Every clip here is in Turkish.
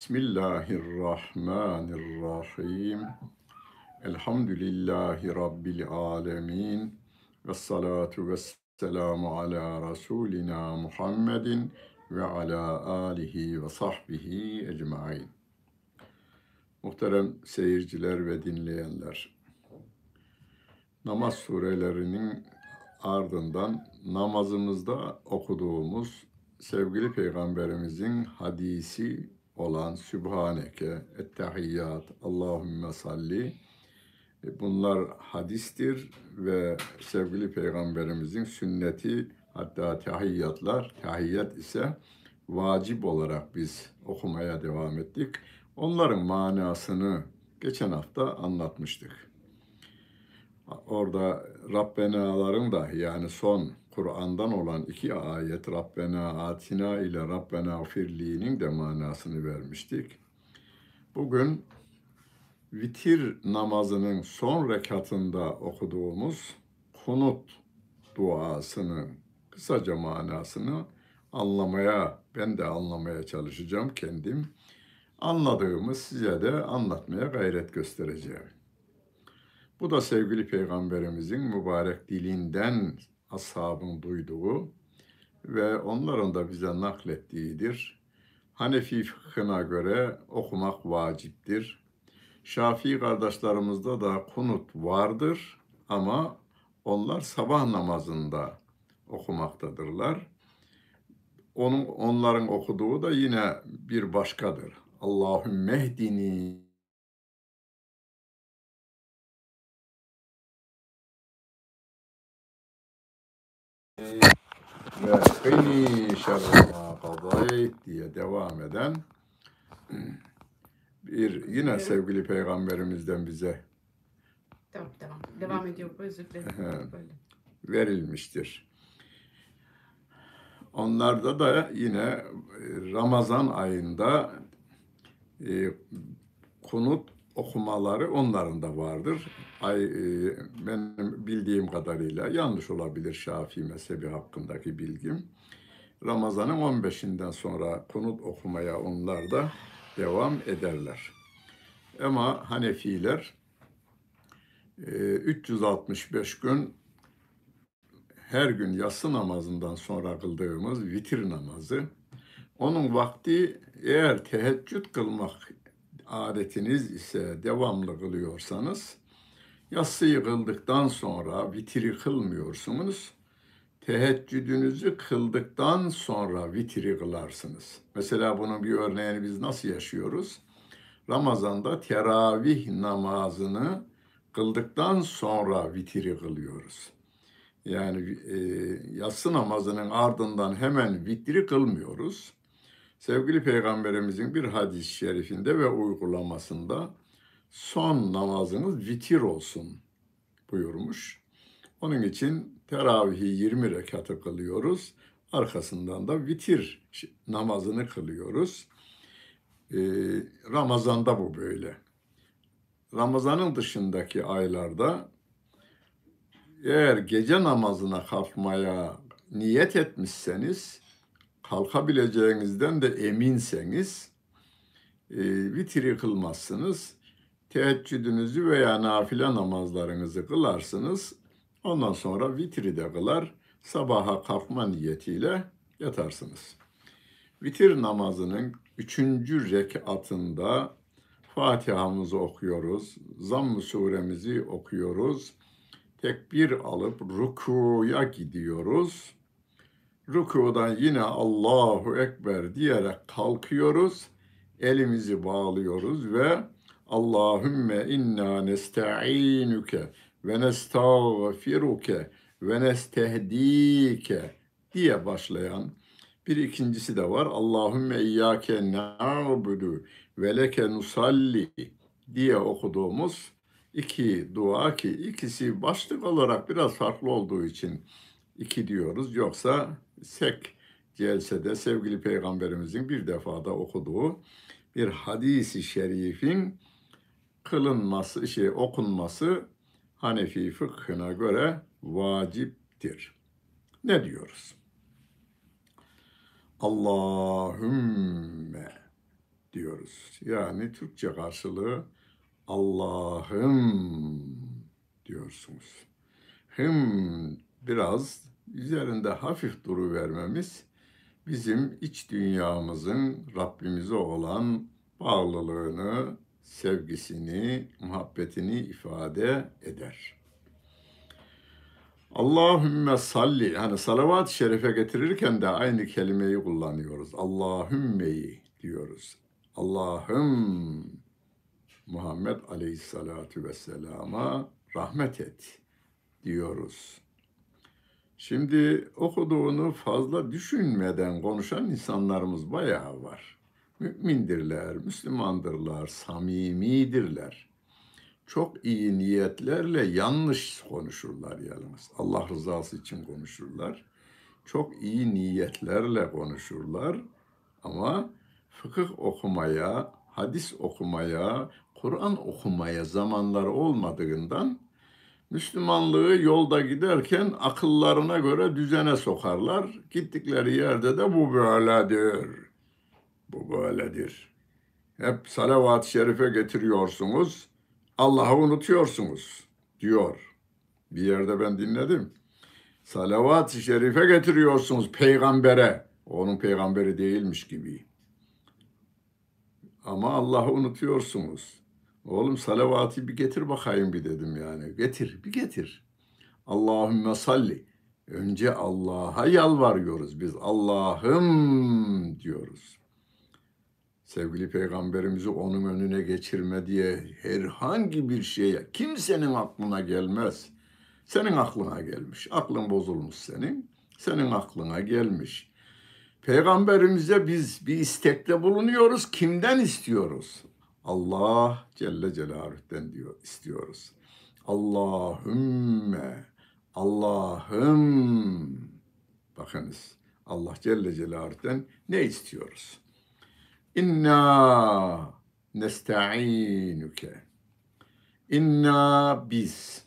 Bismillahirrahmanirrahim. Elhamdülillahi Rabbil alemin. Ve salatu ve selamu ala Resulina Muhammedin ve ala alihi ve sahbihi ecmain. Muhterem seyirciler ve dinleyenler. Namaz surelerinin ardından namazımızda okuduğumuz sevgili peygamberimizin hadisi olan Sübhaneke, Ettehiyyat, Allahümme salli e, bunlar hadistir ve sevgili peygamberimizin sünneti hatta tahiyyatlar, tahiyyat ise vacip olarak biz okumaya devam ettik. Onların manasını geçen hafta anlatmıştık. Orada Rabbenaların da yani son Kur'an'dan olan iki ayet Rabbena atina ile Rabbena firliğinin de manasını vermiştik. Bugün vitir namazının son rekatında okuduğumuz kunut duasını kısaca manasını anlamaya ben de anlamaya çalışacağım kendim. Anladığımı size de anlatmaya gayret göstereceğim. Bu da sevgili peygamberimizin mübarek dilinden ashabın duyduğu ve onların da bize naklettiğidir. Hanefi fıkhına göre okumak vaciptir. Şafii kardeşlerimizde de kunut vardır ama onlar sabah namazında okumaktadırlar. Onun, onların okuduğu da yine bir başkadır. Allahümme ehdini ve kıyni şerrama kadayt diye devam eden bir yine Evet. sevgili peygamberimizden bize Tamam tamam. Devam ediyor. Özür dilerim. Verilmiştir. Onlarda da yine e, Ramazan ayında e, kunut okumaları onların da vardır. Ay, e, benim bildiğim kadarıyla yanlış olabilir Şafii mezhebi hakkındaki bilgim. Ramazan'ın 15'inden sonra kunut okumaya onlar da devam ederler. Ama Hanefiler e, 365 gün her gün yatsı namazından sonra kıldığımız vitir namazı. Onun vakti eğer teheccüd kılmak adetiniz ise devamlı kılıyorsanız yatsıyı kıldıktan sonra vitiri kılmıyorsunuz. Teheccüdünüzü kıldıktan sonra vitiri kılarsınız. Mesela bunun bir örneğini biz nasıl yaşıyoruz? Ramazan'da teravih namazını kıldıktan sonra vitiri kılıyoruz. Yani e, yatsı namazının ardından hemen vitri kılmıyoruz. Sevgili Peygamberimizin bir hadis-i şerifinde ve uygulamasında son namazınız vitir olsun buyurmuş. Onun için teravihi 20 rekatı kılıyoruz. Arkasından da vitir namazını kılıyoruz. Ee, Ramazan'da bu böyle. Ramazan'ın dışındaki aylarda eğer gece namazına kalkmaya niyet etmişseniz, kalkabileceğinizden de eminseniz, e, vitri kılmazsınız. Teheccüdünüzü veya nafile namazlarınızı kılarsınız. Ondan sonra vitri de kılar, sabaha kalkma niyetiyle yatarsınız. Vitir namazının üçüncü rekatında Fatiha'mızı okuyoruz, Zamm-ı suremizi okuyoruz, tekbir alıp rukuya gidiyoruz. Rukudan yine Allahu Ekber diyerek kalkıyoruz. Elimizi bağlıyoruz ve Allahümme inna nesta'inuke ve nestağfiruke ve nestehdike diye başlayan bir ikincisi de var. Allahümme iyyake na'budu ve leke nusalli diye okuduğumuz iki dua ki ikisi başlık olarak biraz farklı olduğu için iki diyoruz. Yoksa sek celsede sevgili peygamberimizin bir defada okuduğu bir hadisi şerifin kılınması, şey okunması Hanefi fıkhına göre vaciptir. Ne diyoruz? Allahümme diyoruz. Yani Türkçe karşılığı Allah'ım diyorsunuz. Hım biraz üzerinde hafif duru vermemiz bizim iç dünyamızın Rabbimize olan bağlılığını, sevgisini, muhabbetini ifade eder. Allahümme salli, hani salavat-ı şerife getirirken de aynı kelimeyi kullanıyoruz. Allahümmeyi diyoruz. Allah'ım Muhammed Aleyhisselatü Vesselam'a rahmet et diyoruz. Şimdi okuduğunu fazla düşünmeden konuşan insanlarımız bayağı var. Mümindirler, Müslümandırlar, samimidirler. Çok iyi niyetlerle yanlış konuşurlar yalnız. Allah rızası için konuşurlar. Çok iyi niyetlerle konuşurlar ama fıkıh okumaya, hadis okumaya, Kur'an okumaya zamanları olmadığından Müslümanlığı yolda giderken akıllarına göre düzene sokarlar. Gittikleri yerde de bu böyledir. Bu böyledir. Hep salavat-ı şerife getiriyorsunuz. Allah'ı unutuyorsunuz diyor. Bir yerde ben dinledim. Salavat-ı şerife getiriyorsunuz peygambere. Onun peygamberi değilmiş gibi. Ama Allah'ı unutuyorsunuz. Oğlum salavatı bir getir bakayım bir dedim yani. Getir, bir getir. Allahümme salli. Önce Allah'a yalvarıyoruz biz. Allah'ım diyoruz. Sevgili peygamberimizi onun önüne geçirme diye herhangi bir şeye kimsenin aklına gelmez. Senin aklına gelmiş. Aklın bozulmuş senin. Senin aklına gelmiş. Peygamberimize biz bir istekte bulunuyoruz. Kimden istiyoruz? Allah Celle Celaluhu'den diyor istiyoruz. Allahümme Allah'ım bakınız Allah Celle Celaluhu'den ne istiyoruz? İnna nesta'inuke İnna biz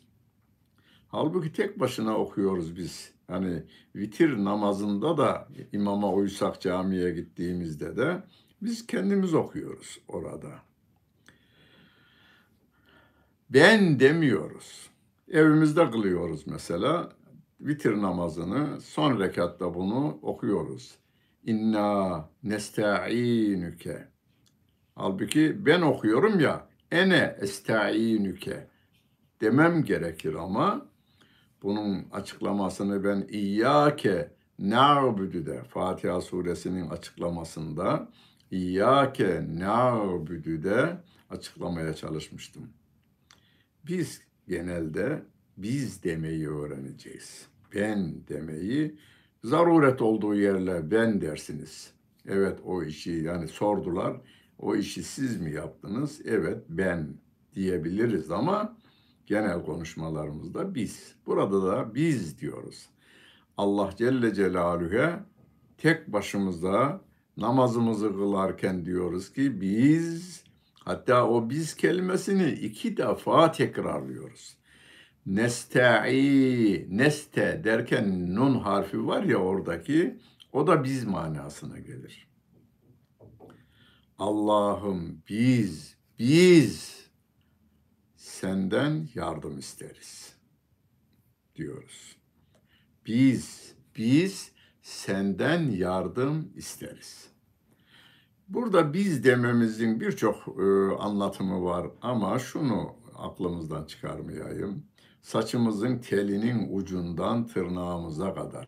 Halbuki tek başına okuyoruz biz. Hani vitir namazında da imama uysak camiye gittiğimizde de biz kendimiz okuyoruz orada ben demiyoruz. Evimizde kılıyoruz mesela. Vitir namazını son rekatta bunu okuyoruz. İnna nesta'inuke. Halbuki ben okuyorum ya ene esta'inuke demem gerekir ama bunun açıklamasını ben İyyâke na'budu'de Fatiha suresinin açıklamasında İyyâke na'budu'de açıklamaya çalışmıştım. Biz genelde biz demeyi öğreneceğiz. Ben demeyi zaruret olduğu yerle ben dersiniz. Evet o işi yani sordular. O işi siz mi yaptınız? Evet ben diyebiliriz ama genel konuşmalarımızda biz. Burada da biz diyoruz. Allah Celle Celaluhu'ya tek başımıza namazımızı kılarken diyoruz ki biz Hatta o biz kelimesini iki defa tekrarlıyoruz. Nesta'i, neste derken nun harfi var ya oradaki, o da biz manasına gelir. Allah'ım biz, biz senden yardım isteriz diyoruz. Biz, biz senden yardım isteriz. Burada biz dememizin birçok e, anlatımı var ama şunu aklımızdan çıkarmayayım. Saçımızın telinin ucundan tırnağımıza kadar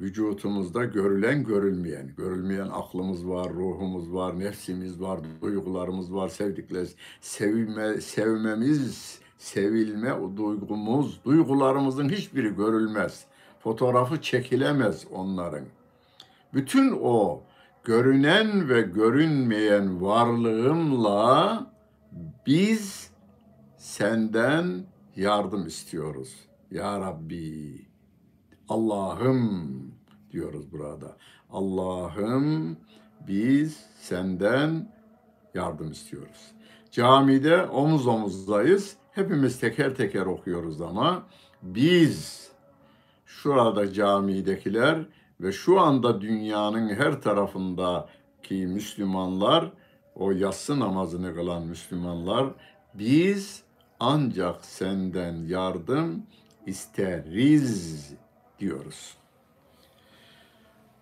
vücutumuzda görülen görülmeyen, görülmeyen aklımız var, ruhumuz var, nefsimiz var, duygularımız var, sevdikler, sevme, sevmemiz, sevilme duygumuz, duygularımızın hiçbiri görülmez. Fotoğrafı çekilemez onların. Bütün o görünen ve görünmeyen varlığımla biz senden yardım istiyoruz. Ya Rabbi, Allah'ım diyoruz burada. Allah'ım biz senden yardım istiyoruz. Camide omuz omuzdayız. Hepimiz teker teker okuyoruz ama biz şurada camidekiler ve şu anda dünyanın her tarafındaki Müslümanlar o yatsı namazını kılan Müslümanlar biz ancak senden yardım isteriz diyoruz.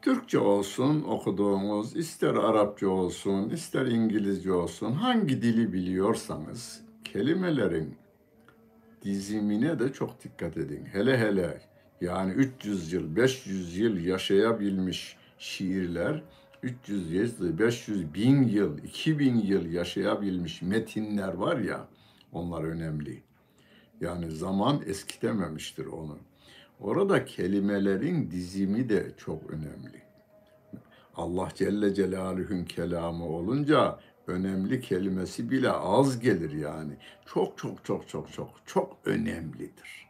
Türkçe olsun okuduğumuz, ister Arapça olsun, ister İngilizce olsun, hangi dili biliyorsanız kelimelerin dizimine de çok dikkat edin. Hele hele yani 300 yıl, 500 yıl yaşayabilmiş şiirler, 300 yıl, 500 bin yıl, 2000 yıl yaşayabilmiş metinler var ya, onlar önemli. Yani zaman eskitememiştir onu. Orada kelimelerin dizimi de çok önemli. Allah Celle Celaluhu'nun kelamı olunca önemli kelimesi bile az gelir yani. Çok çok çok çok çok çok önemlidir.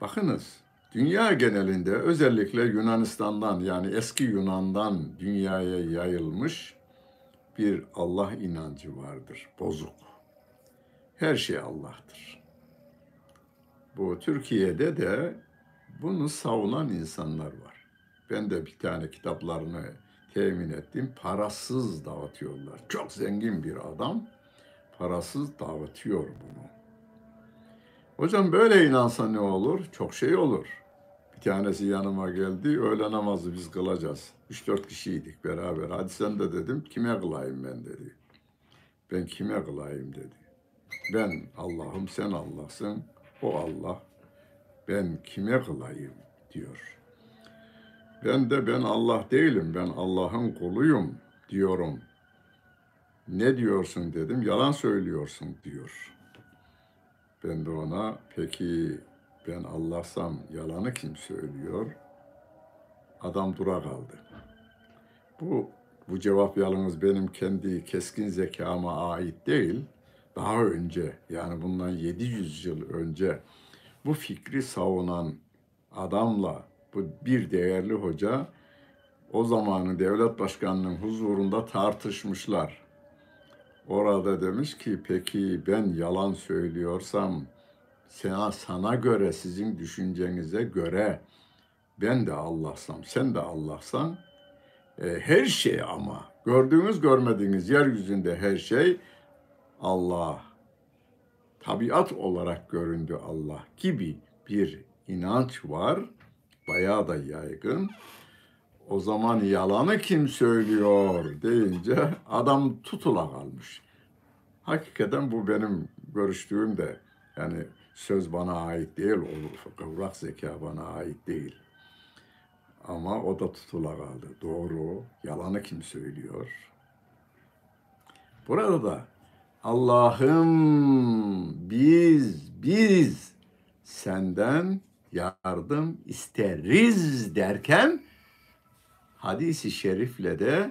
Bakınız dünya genelinde özellikle Yunanistan'dan yani eski Yunan'dan dünyaya yayılmış bir Allah inancı vardır. Bozuk. Her şey Allah'tır. Bu Türkiye'de de bunu savunan insanlar var. Ben de bir tane kitaplarını temin ettim. Parasız dağıtıyorlar. Çok zengin bir adam parasız dağıtıyor bunu. Hocam böyle inansa ne olur? Çok şey olur. Bir tanesi yanıma geldi. Öğle namazı biz kılacağız. 3-4 kişiydik beraber. Hadi sen de dedim. Kime kılayım ben dedi. Ben kime kılayım dedi. Ben Allah'ım sen Allah'sın. O Allah. Ben kime kılayım diyor. Ben de ben Allah değilim. Ben Allah'ın kuluyum diyorum. Ne diyorsun dedim. Yalan söylüyorsun diyor. Ben de ona peki ben Allah'sam yalanı kim söylüyor? Adam dura kaldı. Bu bu cevap yalnız benim kendi keskin zekama ait değil. Daha önce yani bundan 700 yıl önce bu fikri savunan adamla bu bir değerli hoca o zamanın devlet başkanının huzurunda tartışmışlar. Orada demiş ki peki ben yalan söylüyorsam sana, sana göre sizin düşüncenize göre ben de Allah'sam sen de Allah'san e, her şey ama gördüğünüz görmediğiniz yeryüzünde her şey Allah tabiat olarak göründü Allah gibi bir inanç var. Bayağı da yaygın. O zaman yalanı kim söylüyor deyince adam tutula kalmış. Hakikaten bu benim görüştüğüm de yani söz bana ait değil, o kıvrak zeka bana ait değil. Ama o da tutula kaldı. Doğru, yalanı kim söylüyor? Burada da Allah'ım biz, biz senden yardım isteriz derken hadisi şerifle de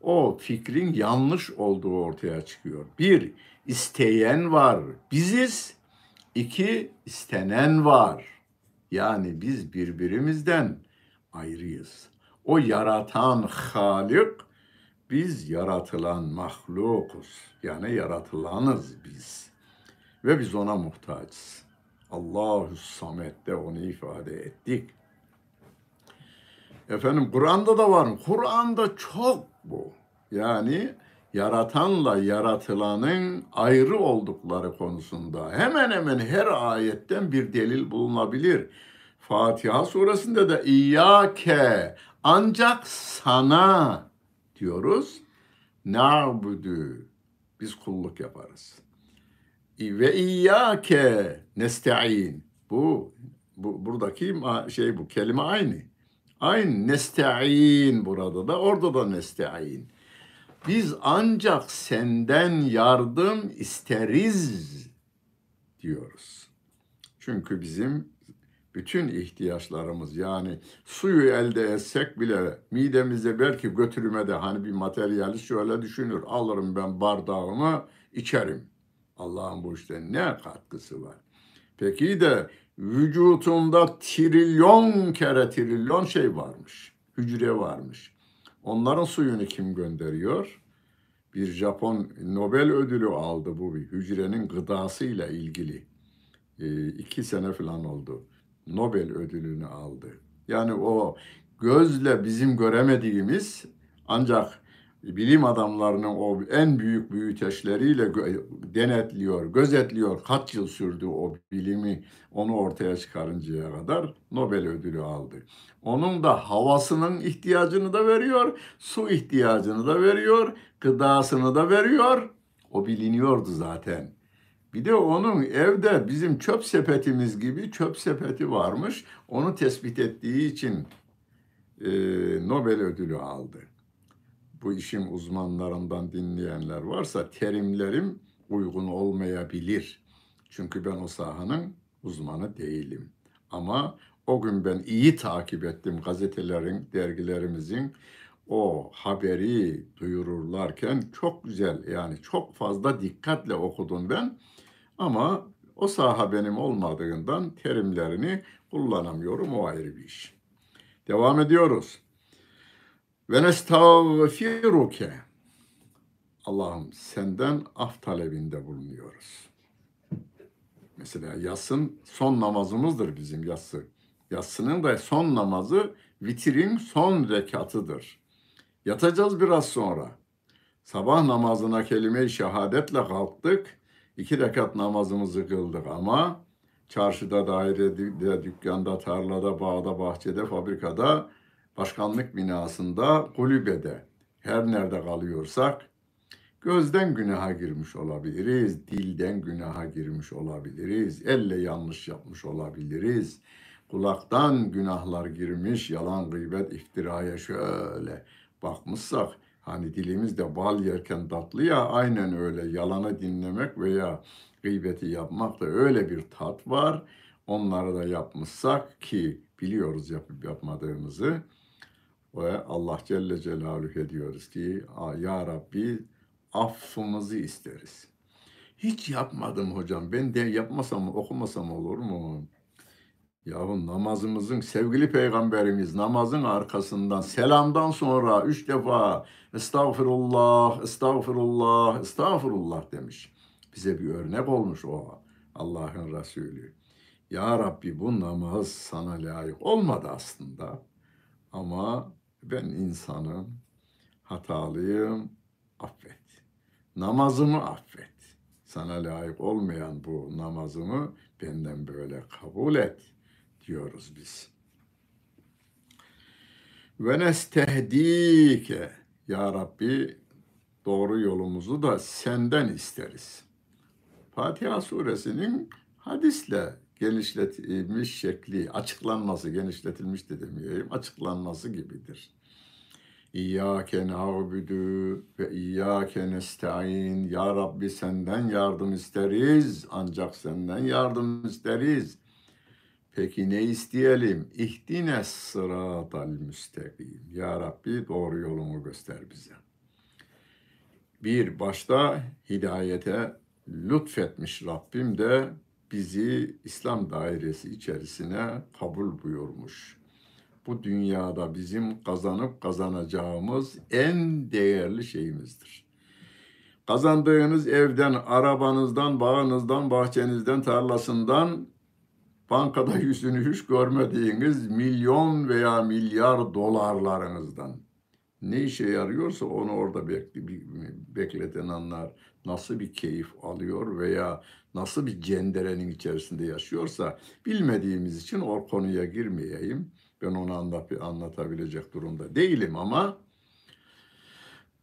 o fikrin yanlış olduğu ortaya çıkıyor. Bir, isteyen var, biziz. İki, istenen var. Yani biz birbirimizden ayrıyız. O yaratan Halik, biz yaratılan mahlukuz. Yani yaratılanız biz. Ve biz ona muhtaçız. Allahu Samet'te onu ifade ettik. Efendim Kur'an'da da var? Kur'an'da çok bu. Yani yaratanla yaratılanın ayrı oldukları konusunda hemen hemen her ayetten bir delil bulunabilir. Fatiha suresinde de İyyâke ancak sana diyoruz. Na'budu biz kulluk yaparız. Ve İyyâke nesta'in bu, bu buradaki şey bu kelime aynı. Aynı nesta'in burada da orada da nesta'in. Biz ancak senden yardım isteriz diyoruz. Çünkü bizim bütün ihtiyaçlarımız yani suyu elde etsek bile midemize belki götürüme de hani bir materyali şöyle düşünür. Alırım ben bardağımı içerim. Allah'ın bu işte ne katkısı var? Peki de vücutunda trilyon kere trilyon şey varmış. Hücre varmış. Onların suyunu kim gönderiyor? Bir Japon Nobel ödülü aldı bu bir hücrenin gıdasıyla ilgili. E, iki sene falan oldu. Nobel ödülünü aldı. Yani o gözle bizim göremediğimiz ancak bilim adamlarının o en büyük büyüteçleriyle gö- denetliyor, gözetliyor. Kaç yıl sürdü o bilimi onu ortaya çıkarıncaya kadar Nobel ödülü aldı. Onun da havasının ihtiyacını da veriyor, su ihtiyacını da veriyor, gıdasını da veriyor. O biliniyordu zaten. Bir de onun evde bizim çöp sepetimiz gibi çöp sepeti varmış. Onu tespit ettiği için e, Nobel ödülü aldı. Bu işin uzmanlarından dinleyenler varsa terimlerim uygun olmayabilir. Çünkü ben o sahanın uzmanı değilim. Ama o gün ben iyi takip ettim gazetelerin, dergilerimizin o haberi duyururlarken çok güzel yani çok fazla dikkatle okudum ben. Ama o saha benim olmadığından terimlerini kullanamıyorum o ayrı bir iş. Devam ediyoruz. Ve nestağfiruke. Allah'ım senden af talebinde bulunuyoruz. Mesela yatsın son namazımızdır bizim yatsı. Yatsının da son namazı vitirin son rekatıdır. Yatacağız biraz sonra. Sabah namazına kelime-i şehadetle kalktık. İki rekat namazımızı kıldık ama çarşıda, dairede, dükkanda, tarlada, bağda, bahçede, fabrikada, başkanlık binasında, kulübede, her nerede kalıyorsak gözden günaha girmiş olabiliriz, dilden günaha girmiş olabiliriz, elle yanlış yapmış olabiliriz. Kulaktan günahlar girmiş, yalan, gıybet, iftiraya şöyle bakmışsak Hani dilimizde bal yerken tatlı ya aynen öyle yalanı dinlemek veya gıybeti yapmak da öyle bir tat var. Onları da yapmışsak ki biliyoruz yapıp yapmadığımızı ve Allah Celle Celaluhu ediyoruz ki Ya Rabbi affımızı isteriz. Hiç yapmadım hocam. Ben de yapmasam okumasam olur mu? Yahu namazımızın sevgili peygamberimiz namazın arkasından selamdan sonra üç defa estağfirullah, estağfirullah, estağfirullah demiş. Bize bir örnek olmuş o Allah'ın Resulü. Ya Rabbi bu namaz sana layık olmadı aslında. Ama ben insanım, hatalıyım, affet. Namazımı affet. Sana layık olmayan bu namazımı benden böyle kabul et.'' diyoruz biz. Ve nestehdike ya Rabbi doğru yolumuzu da senden isteriz. Fatiha suresinin hadisle genişletilmiş şekli, açıklanması, genişletilmiş de demeyeyim, açıklanması gibidir. İyyâke na'budu ve iyyâke nesta'in. Ya Rabbi senden yardım isteriz, ancak senden yardım isteriz. Peki ne isteyelim? İhdine sıratal müstakim. Ya Rabbi doğru yolunu göster bize. Bir başta hidayete lütfetmiş Rabbim de bizi İslam dairesi içerisine kabul buyurmuş. Bu dünyada bizim kazanıp kazanacağımız en değerli şeyimizdir. Kazandığınız evden, arabanızdan, bağınızdan, bahçenizden, tarlasından bankada yüzünü hiç görmediğiniz milyon veya milyar dolarlarınızdan ne işe yarıyorsa onu orada bekleten anlar nasıl bir keyif alıyor veya nasıl bir cenderenin içerisinde yaşıyorsa bilmediğimiz için o konuya girmeyeyim. Ben onu anlat, anlatabilecek durumda değilim ama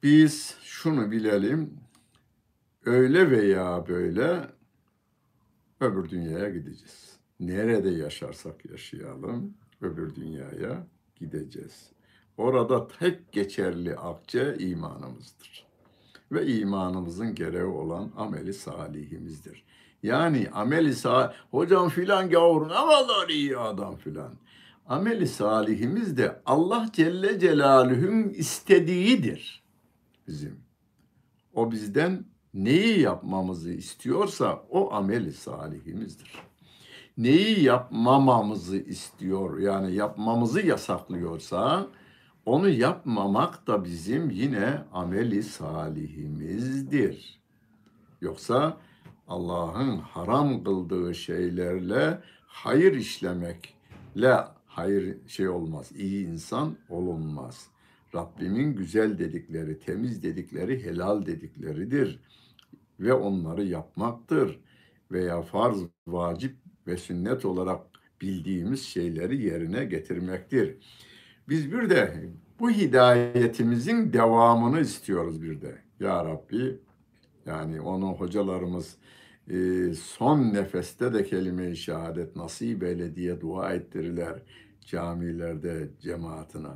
biz şunu bilelim öyle veya böyle öbür dünyaya gideceğiz nerede yaşarsak yaşayalım öbür dünyaya gideceğiz. Orada tek geçerli akçe imanımızdır. Ve imanımızın gereği olan ameli salihimizdir. Yani ameli salih, hocam filan gavur ne kadar iyi adam filan. Ameli salihimiz de Allah Celle Celaluhu'nun istediğidir bizim. O bizden neyi yapmamızı istiyorsa o ameli salihimizdir neyi yapmamamızı istiyor yani yapmamızı yasaklıyorsa onu yapmamak da bizim yine ameli salihimizdir. Yoksa Allah'ın haram kıldığı şeylerle hayır işlemekle hayır şey olmaz. iyi insan olunmaz. Rabbimin güzel dedikleri, temiz dedikleri, helal dedikleridir. Ve onları yapmaktır. Veya farz, vacip ve sünnet olarak bildiğimiz şeyleri yerine getirmektir. Biz bir de bu hidayetimizin devamını istiyoruz bir de. Ya Rabbi yani onu hocalarımız son nefeste de kelime-i şehadet nasip eyle diye dua ettirirler camilerde cemaatine.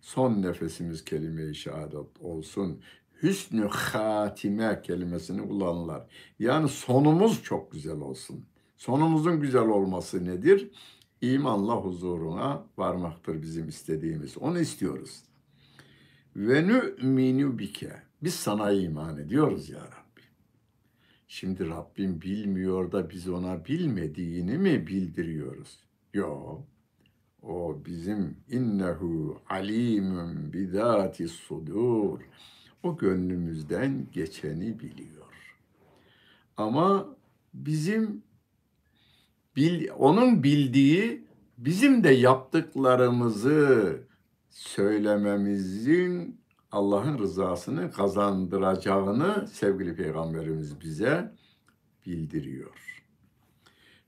Son nefesimiz kelime-i şehadet olsun. Hüsnü hatime kelimesini kullanırlar. Yani sonumuz çok güzel olsun. Sonumuzun güzel olması nedir? İmanla huzuruna varmaktır bizim istediğimiz. Onu istiyoruz. Ve nü'minu bike. Biz sana iman ediyoruz ya Rabbi. Şimdi Rabbim bilmiyor da biz ona bilmediğini mi bildiriyoruz? Yok. O bizim innehu alimun bidati sudur. O gönlümüzden geçeni biliyor. Ama bizim bil, onun bildiği bizim de yaptıklarımızı söylememizin Allah'ın rızasını kazandıracağını sevgili peygamberimiz bize bildiriyor.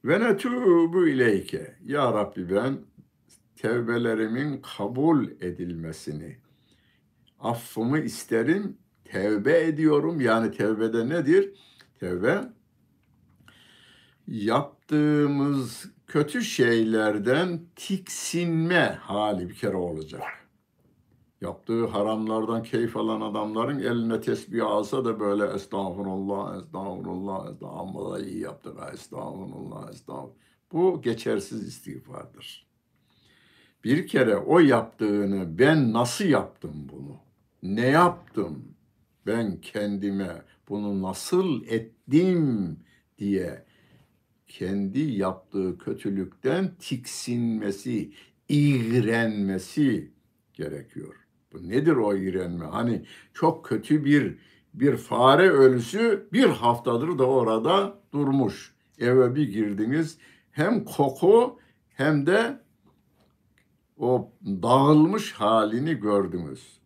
Ve netubu ileyke. Ya Rabbi ben tevbelerimin kabul edilmesini, affımı isterim, tevbe ediyorum. Yani tevbede nedir? Tevbe yaptığımız kötü şeylerden tiksinme hali bir kere olacak. Yaptığı haramlardan keyif alan adamların eline tesbih alsa da böyle estağfurullah, estağfurullah, estağfurullah iyi yaptık, estağfurullah, estağfurullah. Bu geçersiz istiğfardır. Bir kere o yaptığını ben nasıl yaptım bunu? Ne yaptım? Ben kendime bunu nasıl ettim diye kendi yaptığı kötülükten tiksinmesi, iğrenmesi gerekiyor. Bu nedir o iğrenme? Hani çok kötü bir bir fare ölüsü bir haftadır da orada durmuş. Eve bir girdiniz hem koku hem de o dağılmış halini gördünüz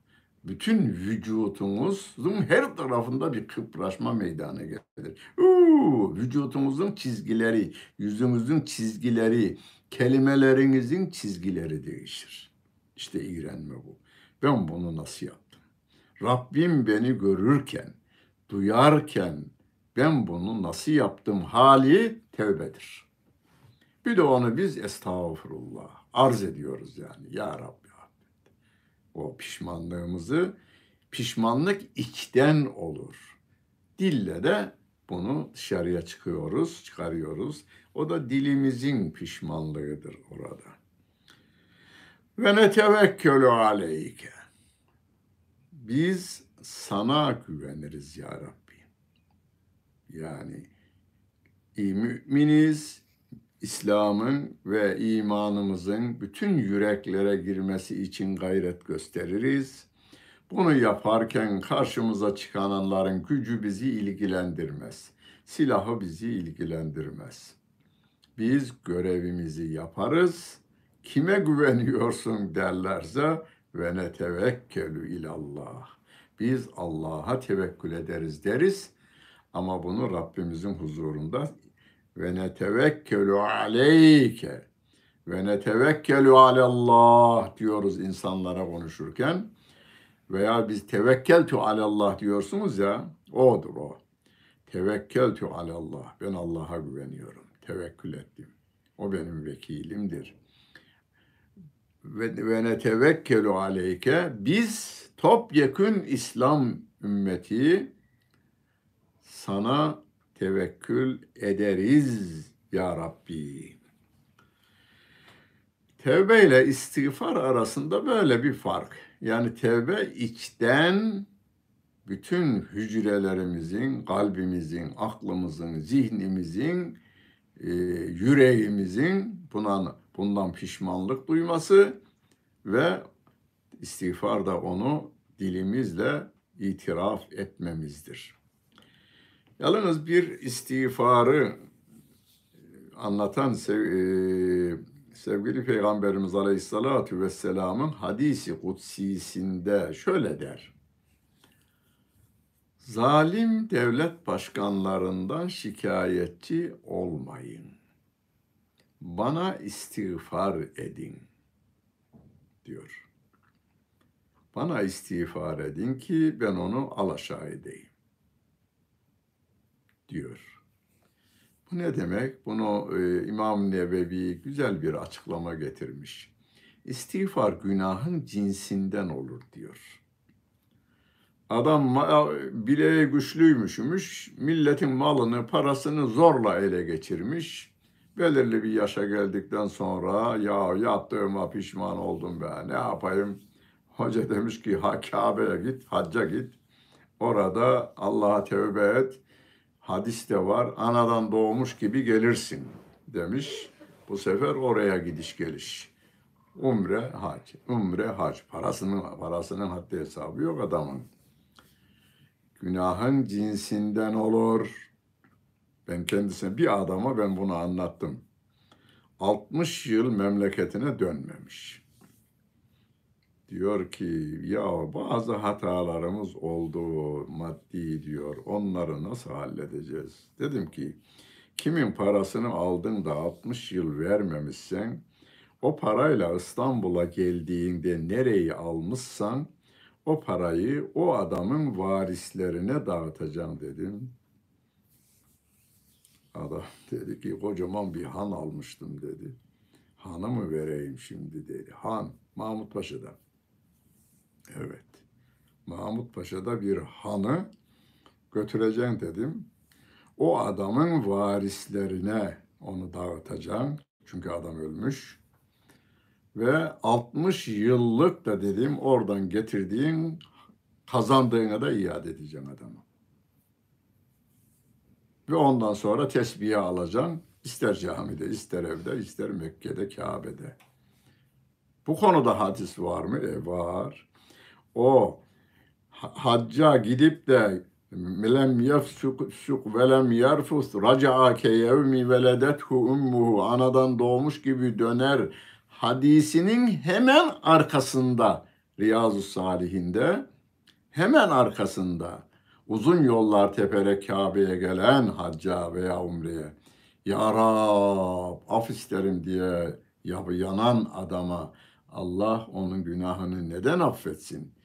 bütün vücutunuzun her tarafında bir kıpraşma meydana gelir. Uuu, vücutunuzun çizgileri, yüzünüzün çizgileri, kelimelerinizin çizgileri değişir. İşte iğrenme bu. Ben bunu nasıl yaptım? Rabbim beni görürken, duyarken ben bunu nasıl yaptım hali tevbedir. Bir de onu biz estağfurullah arz ediyoruz yani. Ya Rabbi o pişmanlığımızı pişmanlık içten olur. Dille de bunu dışarıya çıkıyoruz, çıkarıyoruz. O da dilimizin pişmanlığıdır orada. Ve ne tevekkülü aleyke. Biz sana güveniriz ya Rabbi. Yani iyi müminiz, İslam'ın ve imanımızın bütün yüreklere girmesi için gayret gösteririz. Bunu yaparken karşımıza çıkanların gücü bizi ilgilendirmez. Silahı bizi ilgilendirmez. Biz görevimizi yaparız. Kime güveniyorsun derlerse ve ne tevekkelü ilallah. Biz Allah'a tevekkül ederiz deriz ama bunu Rabbimizin huzurunda ve netevekkelu aleyke ve netevekkelu alallah diyoruz insanlara konuşurken veya biz tevekkeltu alallah diyorsunuz ya odur o. Tevekkeltu alallah. Ben Allah'a güveniyorum. Tevekkül ettim. O benim vekilimdir. Ve, ve netevekkelu aleyke biz topyekün İslam ümmeti sana tevekkül ederiz ya Rabbi. Tevbe ile istiğfar arasında böyle bir fark. Yani tevbe içten bütün hücrelerimizin, kalbimizin, aklımızın, zihnimizin, e, yüreğimizin bundan, bundan pişmanlık duyması ve istiğfar da onu dilimizle itiraf etmemizdir. Yalnız bir istiğfarı anlatan sev, e, sevgili Peygamberimiz Aleyhisselatü Vesselam'ın hadisi kutsisinde şöyle der. Zalim devlet başkanlarından şikayetçi olmayın. Bana istiğfar edin diyor. Bana istiğfar edin ki ben onu alaşağı edeyim diyor. Bu ne demek? Bunu e, İmam Nevevi güzel bir açıklama getirmiş. İstiğfar günahın cinsinden olur diyor. Adam bileği güçlüymüşmüş, milletin malını, parasını zorla ele geçirmiş. Belirli bir yaşa geldikten sonra ya yaptığıma pişman oldum be ne yapayım? Hoca demiş ki ha Kabe'ye git, hacca git. Orada Allah'a tövbe et. Hadis de var. Anadan doğmuş gibi gelirsin demiş. Bu sefer oraya gidiş geliş. Umre, hac. Umre, hac. Parasının, parasının haddi hesabı yok adamın. Günahın cinsinden olur. Ben kendisine bir adama ben bunu anlattım. 60 yıl memleketine dönmemiş. Diyor ki ya bazı hatalarımız oldu maddi diyor. Onları nasıl halledeceğiz? Dedim ki kimin parasını aldın da 60 yıl vermemişsen o parayla İstanbul'a geldiğinde nereyi almışsan o parayı o adamın varislerine dağıtacağım dedim. Adam dedi ki kocaman bir han almıştım dedi. Hanı mı vereyim şimdi dedi. Han Mahmut Paşa'da. Evet. Mahmut Paşa'da bir hanı götüreceğim dedim. O adamın varislerine onu dağıtacağım. Çünkü adam ölmüş. Ve 60 yıllık da dedim oradan getirdiğin kazandığına da iade edeceğim adama. Ve ondan sonra tesbihi alacaksın. İster camide, ister evde, ister Mekke'de, Kabe'de. Bu konuda hadis var mı? E var. O ha- hacca gidip de lem yefsuk suk ve lem yerfus raca'a ke veledethu ummuhu anadan doğmuş gibi döner hadisinin hemen arkasında Riyazu Salihinde hemen arkasında uzun yollar tepere Kabe'ye gelen hacca veya umreye Ya Rab af isterim diye ya- yanan adama Allah onun günahını neden affetsin?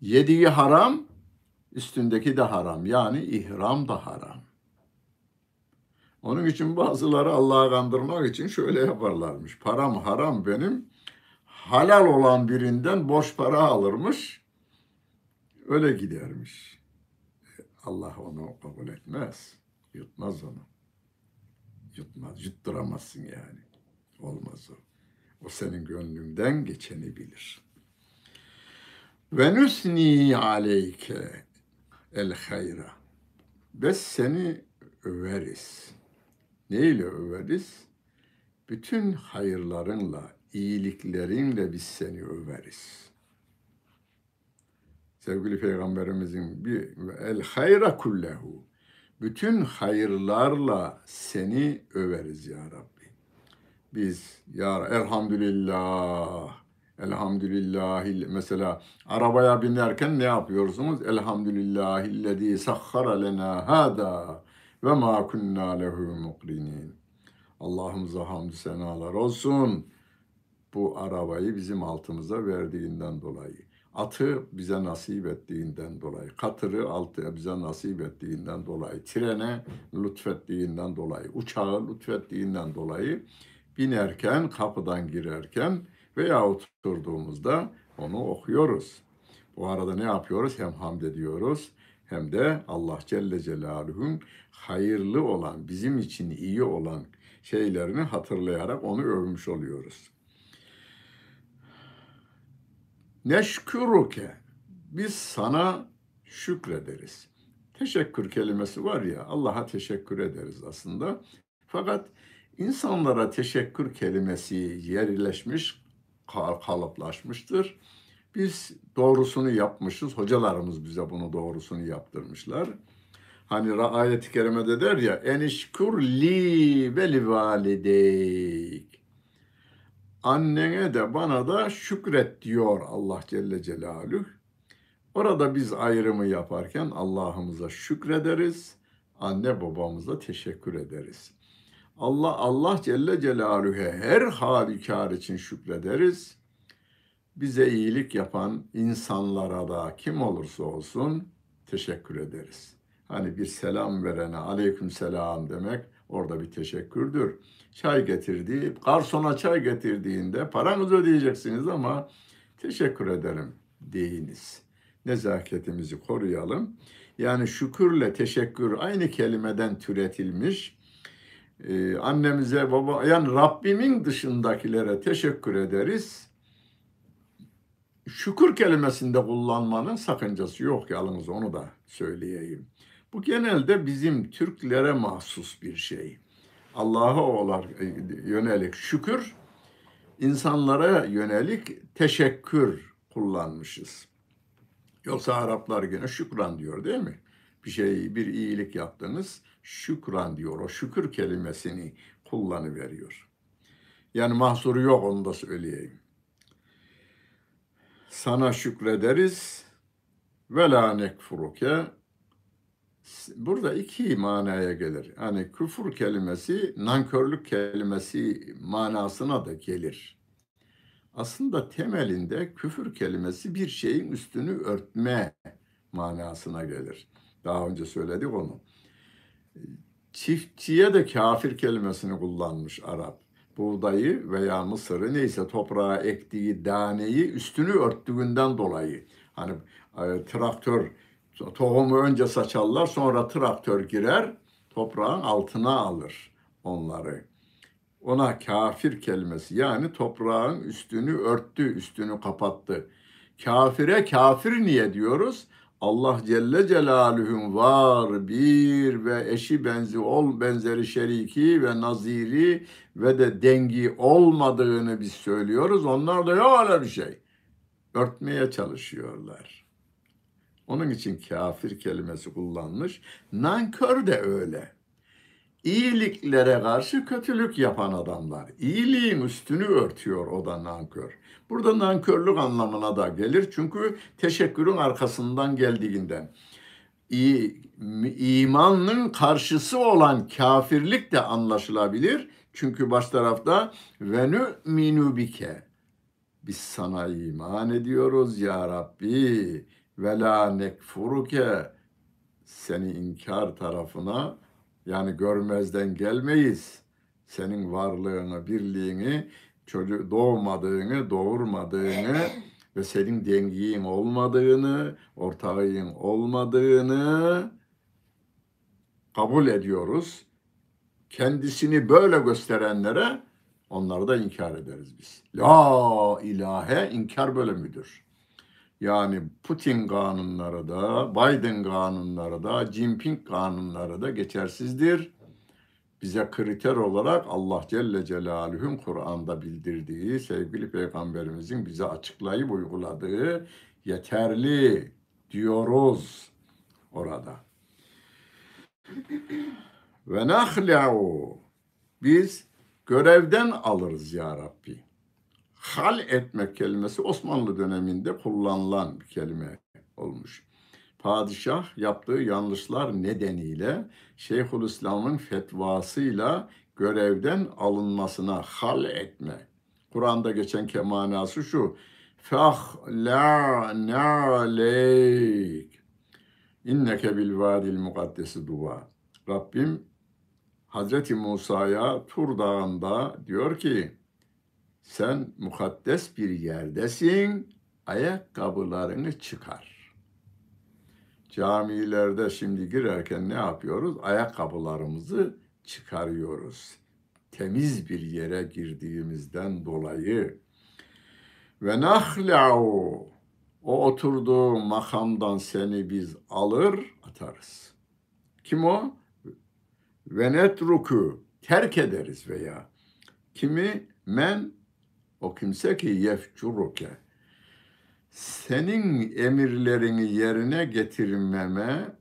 Yediği haram, üstündeki de haram. Yani ihram da haram. Onun için bazıları Allah'ı kandırmak için şöyle yaparlarmış. Param haram benim. Halal olan birinden boş para alırmış. Öyle gidermiş. Allah onu kabul etmez. Yutmaz onu. Yutmaz. Yutturamazsın yani. Olmaz o. O senin gönlünden geçeni bilir. Ve nusni aleyke el hayra. Ve seni överiz. Neyle överiz? Bütün hayırlarınla, iyiliklerinle biz seni överiz. Sevgili Peygamberimizin bir el hayra kullehu. Bütün hayırlarla seni överiz ya Rabbi. Biz ya elhamdülillah Elhamdülillah mesela arabaya binerken ne yapıyorsunuz? Elhamdülillahillezî sahhara lena hâdâ ve mâ kunnâ lehu mukrinin. Allah'ımıza hamdü senalar olsun. Bu arabayı bizim altımıza verdiğinden dolayı. Atı bize nasip ettiğinden dolayı. Katırı altı bize nasip ettiğinden dolayı. Trene lütfettiğinden dolayı. Uçağı lütfettiğinden dolayı. Binerken, kapıdan girerken veya oturduğumuzda onu okuyoruz. Bu arada ne yapıyoruz? Hem hamd ediyoruz hem de Allah Celle Celaluhu'nun hayırlı olan, bizim için iyi olan şeylerini hatırlayarak onu övmüş oluyoruz. Neşkuruke. Biz sana şükrederiz. Teşekkür kelimesi var ya, Allah'a teşekkür ederiz aslında. Fakat insanlara teşekkür kelimesi yerleşmiş, kalıplaşmıştır. Biz doğrusunu yapmışız. Hocalarımız bize bunu doğrusunu yaptırmışlar. Hani ayet-i kerimede der ya enişkur li ve li valideyk. annene de bana da şükret diyor Allah Celle Celaluhu. Orada biz ayrımı yaparken Allah'ımıza şükrederiz, anne babamıza teşekkür ederiz. Allah Allah Celle Celaluhu'ya her halükar için şükrederiz. Bize iyilik yapan insanlara da kim olursa olsun teşekkür ederiz. Hani bir selam verene aleyküm selam demek orada bir teşekkürdür. Çay getirdiği, garsona çay getirdiğinde paranızı ödeyeceksiniz ama teşekkür ederim deyiniz. Nezaketimizi koruyalım. Yani şükürle teşekkür aynı kelimeden türetilmiş. Ee, annemize, baba, yani Rabbimin dışındakilere teşekkür ederiz. Şükür kelimesinde kullanmanın sakıncası yok yalnız onu da söyleyeyim. Bu genelde bizim Türklere mahsus bir şey. Allah'a olan yönelik şükür, insanlara yönelik teşekkür kullanmışız. Yoksa Araplar gene şükran diyor değil mi? Bir şey, bir iyilik yaptınız, şükran diyor. O şükür kelimesini kullanıveriyor. Yani mahsuru yok onu da söyleyeyim. Sana şükrederiz ve la nekfuruke burada iki manaya gelir. Hani küfür kelimesi nankörlük kelimesi manasına da gelir. Aslında temelinde küfür kelimesi bir şeyin üstünü örtme manasına gelir. Daha önce söyledik onu. Çiftçiye de kafir kelimesini kullanmış Arap. Buğdayı veya mısırı neyse toprağa ektiği daneyi üstünü örttüğünden dolayı. Hani e, traktör Tohumu önce saçarlar sonra traktör girer toprağın altına alır onları. Ona kafir kelimesi yani toprağın üstünü örttü, üstünü kapattı. Kafire kafir niye diyoruz? Allah Celle Celaluhu'nun var, bir ve eşi benzi ol benzeri şeriki ve naziri ve de dengi olmadığını biz söylüyoruz. Onlar da yok öyle bir şey. Örtmeye çalışıyorlar. Onun için kafir kelimesi kullanmış. Nankör de öyle. İyiliklere karşı kötülük yapan adamlar. İyiliğin üstünü örtüyor o da nankör. Burada nankörlük anlamına da gelir. Çünkü teşekkürün arkasından geldiğinden. İmanın karşısı olan kafirlik de anlaşılabilir. Çünkü baş tarafta venü minubike. Biz sana iman ediyoruz ya Rabbi ve la nekfuruke seni inkar tarafına yani görmezden gelmeyiz. Senin varlığını, birliğini, çocuk doğmadığını, doğurmadığını ve senin dengiyin olmadığını, ortağın olmadığını kabul ediyoruz. Kendisini böyle gösterenlere onları da inkar ederiz biz. La ilahe inkar bölümüdür. Yani Putin kanunları da, Biden kanunları da, Jinping kanunları da geçersizdir. Bize kriter olarak Allah Celle Celaluhu'nun Kur'an'da bildirdiği, sevgili peygamberimizin bize açıklayıp uyguladığı yeterli diyoruz orada. Ve nahla'u biz görevden alırız ya Rabbi hal etmek kelimesi Osmanlı döneminde kullanılan bir kelime olmuş. Padişah yaptığı yanlışlar nedeniyle Şeyhülislam'ın fetvasıyla görevden alınmasına hal etme. Kur'an'da geçen kemanası şu. Fahla aleyk. İnneke bil vadil mukaddesi dua. Rabbim Hazreti Musa'ya Tur Dağı'nda diyor ki sen mukaddes bir yerdesin, ayakkabılarını çıkar. Camilerde şimdi girerken ne yapıyoruz? Ayakkabılarımızı çıkarıyoruz. Temiz bir yere girdiğimizden dolayı. Ve nahla'u o oturduğu makamdan seni biz alır atarız. Kim o? Ve netruku terk ederiz veya kimi men o kimse ki yefcuruke senin emirlerini yerine getirmeme,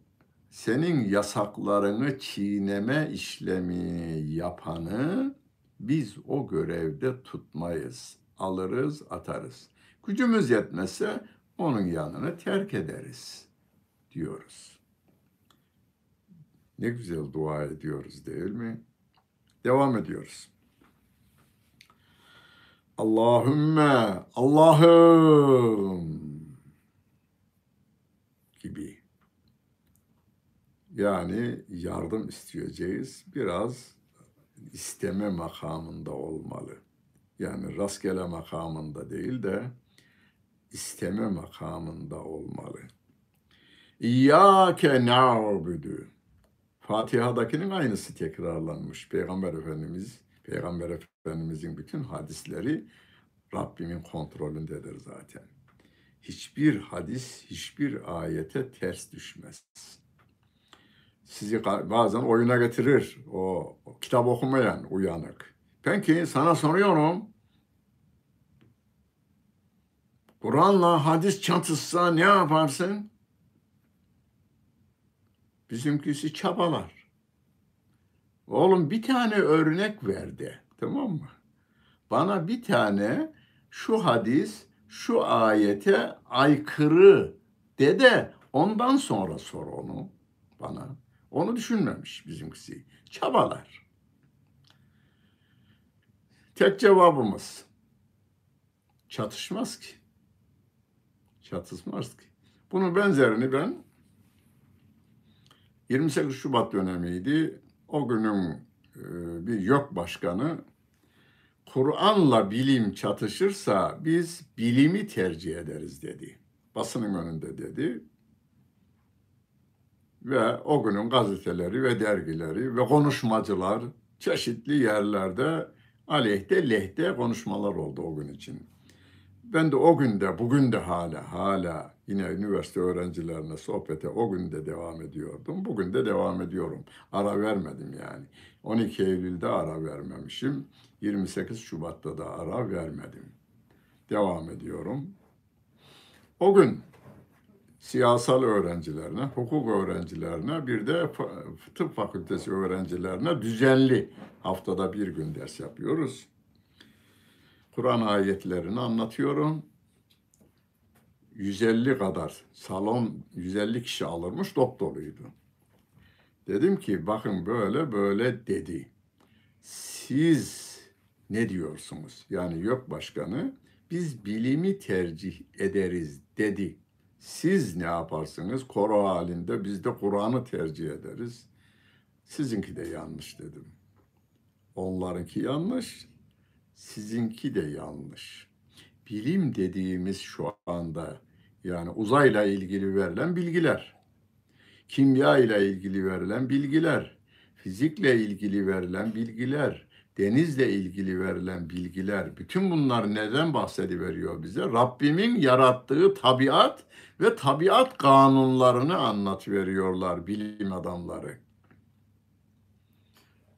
senin yasaklarını çiğneme işlemi yapanı biz o görevde tutmayız. Alırız, atarız. Gücümüz yetmezse onun yanına terk ederiz diyoruz. Ne güzel dua ediyoruz değil mi? Devam ediyoruz. Allahümme, Allah'ım gibi. Yani yardım isteyeceğiz. Biraz isteme makamında olmalı. Yani rastgele makamında değil de isteme makamında olmalı. İyyâke na'budu. Fatiha'dakinin aynısı tekrarlanmış. Peygamber Efendimiz, Peygamber Efendimizin bütün hadisleri Rabbimin kontrolündedir zaten. Hiçbir hadis, hiçbir ayete ters düşmez. Sizi bazen oyuna getirir o kitap okumayan uyanık. Peki sana soruyorum. Kur'an'la hadis çatışsa ne yaparsın? Bizimkisi çabalar. Oğlum bir tane örnek verdi. Tamam mı? Bana bir tane şu hadis şu ayete aykırı de de ondan sonra sor onu bana. Onu düşünmemiş bizimkisi. Çabalar. Tek cevabımız çatışmaz ki. Çatışmaz ki. Bunun benzerini ben 28 Şubat dönemiydi. O günün bir yok başkanı Kur'an'la bilim çatışırsa biz bilimi tercih ederiz dedi. Basının önünde dedi. Ve o günün gazeteleri ve dergileri ve konuşmacılar çeşitli yerlerde aleyhte lehte konuşmalar oldu o gün için. Ben de o günde, bugün de hala, hala yine üniversite öğrencilerine sohbete o gün de devam ediyordum. Bugün de devam ediyorum. Ara vermedim yani. 12 Eylül'de ara vermemişim. 28 Şubat'ta da ara vermedim. Devam ediyorum. O gün siyasal öğrencilerine, hukuk öğrencilerine bir de tıp fakültesi öğrencilerine düzenli haftada bir gün ders yapıyoruz. Kur'an ayetlerini anlatıyorum. 150 kadar salon 150 kişi alırmış dop doluydu. Dedim ki bakın böyle böyle dedi. Siz ne diyorsunuz? Yani yok başkanı biz bilimi tercih ederiz dedi. Siz ne yaparsınız? Koro halinde biz de Kur'an'ı tercih ederiz. Sizinki de yanlış dedim. Onlarınki yanlış, sizinki de yanlış. Bilim dediğimiz şu anda yani uzayla ilgili verilen bilgiler, kimya ile ilgili verilen bilgiler, fizikle ilgili verilen bilgiler, denizle ilgili verilen bilgiler, bütün bunlar neden bahsediveriyor bize? Rabbimin yarattığı tabiat ve tabiat kanunlarını anlat veriyorlar bilim adamları.